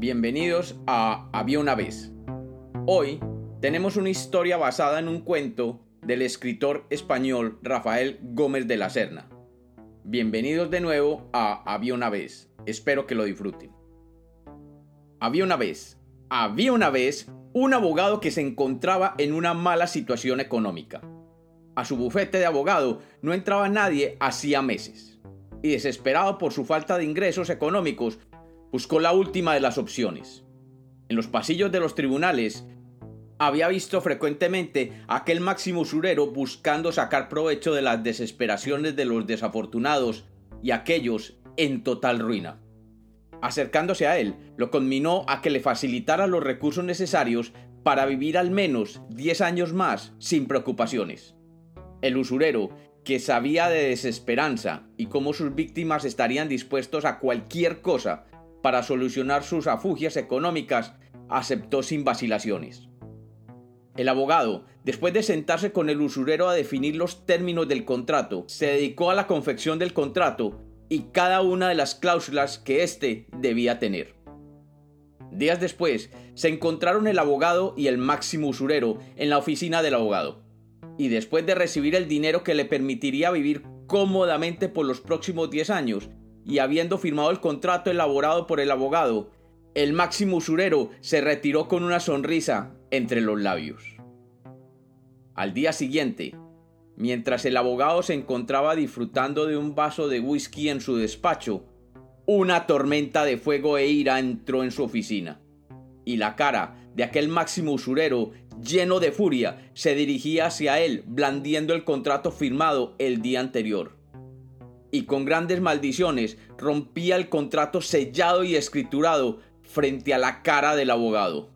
Bienvenidos a Había una vez. Hoy tenemos una historia basada en un cuento del escritor español Rafael Gómez de la Serna. Bienvenidos de nuevo a Había una vez. Espero que lo disfruten. Había una vez, había una vez un abogado que se encontraba en una mala situación económica. A su bufete de abogado no entraba nadie hacía meses. Y desesperado por su falta de ingresos económicos, buscó la última de las opciones. En los pasillos de los tribunales había visto frecuentemente a aquel máximo usurero buscando sacar provecho de las desesperaciones de los desafortunados y aquellos en total ruina. Acercándose a él, lo conminó a que le facilitara los recursos necesarios para vivir al menos 10 años más sin preocupaciones. El usurero, que sabía de desesperanza y cómo sus víctimas estarían dispuestos a cualquier cosa para solucionar sus afugias económicas, aceptó sin vacilaciones. El abogado, después de sentarse con el usurero a definir los términos del contrato, se dedicó a la confección del contrato y cada una de las cláusulas que éste debía tener. Días después, se encontraron el abogado y el máximo usurero en la oficina del abogado. Y después de recibir el dinero que le permitiría vivir cómodamente por los próximos 10 años, y habiendo firmado el contrato elaborado por el abogado, el máximo usurero se retiró con una sonrisa entre los labios. Al día siguiente, mientras el abogado se encontraba disfrutando de un vaso de whisky en su despacho, una tormenta de fuego e ira entró en su oficina, y la cara de aquel máximo usurero, lleno de furia, se dirigía hacia él, blandiendo el contrato firmado el día anterior y con grandes maldiciones rompía el contrato sellado y escriturado frente a la cara del abogado.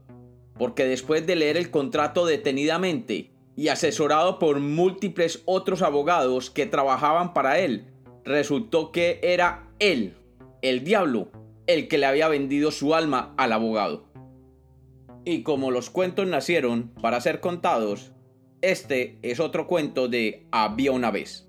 Porque después de leer el contrato detenidamente y asesorado por múltiples otros abogados que trabajaban para él, resultó que era él, el diablo, el que le había vendido su alma al abogado. Y como los cuentos nacieron para ser contados, este es otro cuento de Había una vez.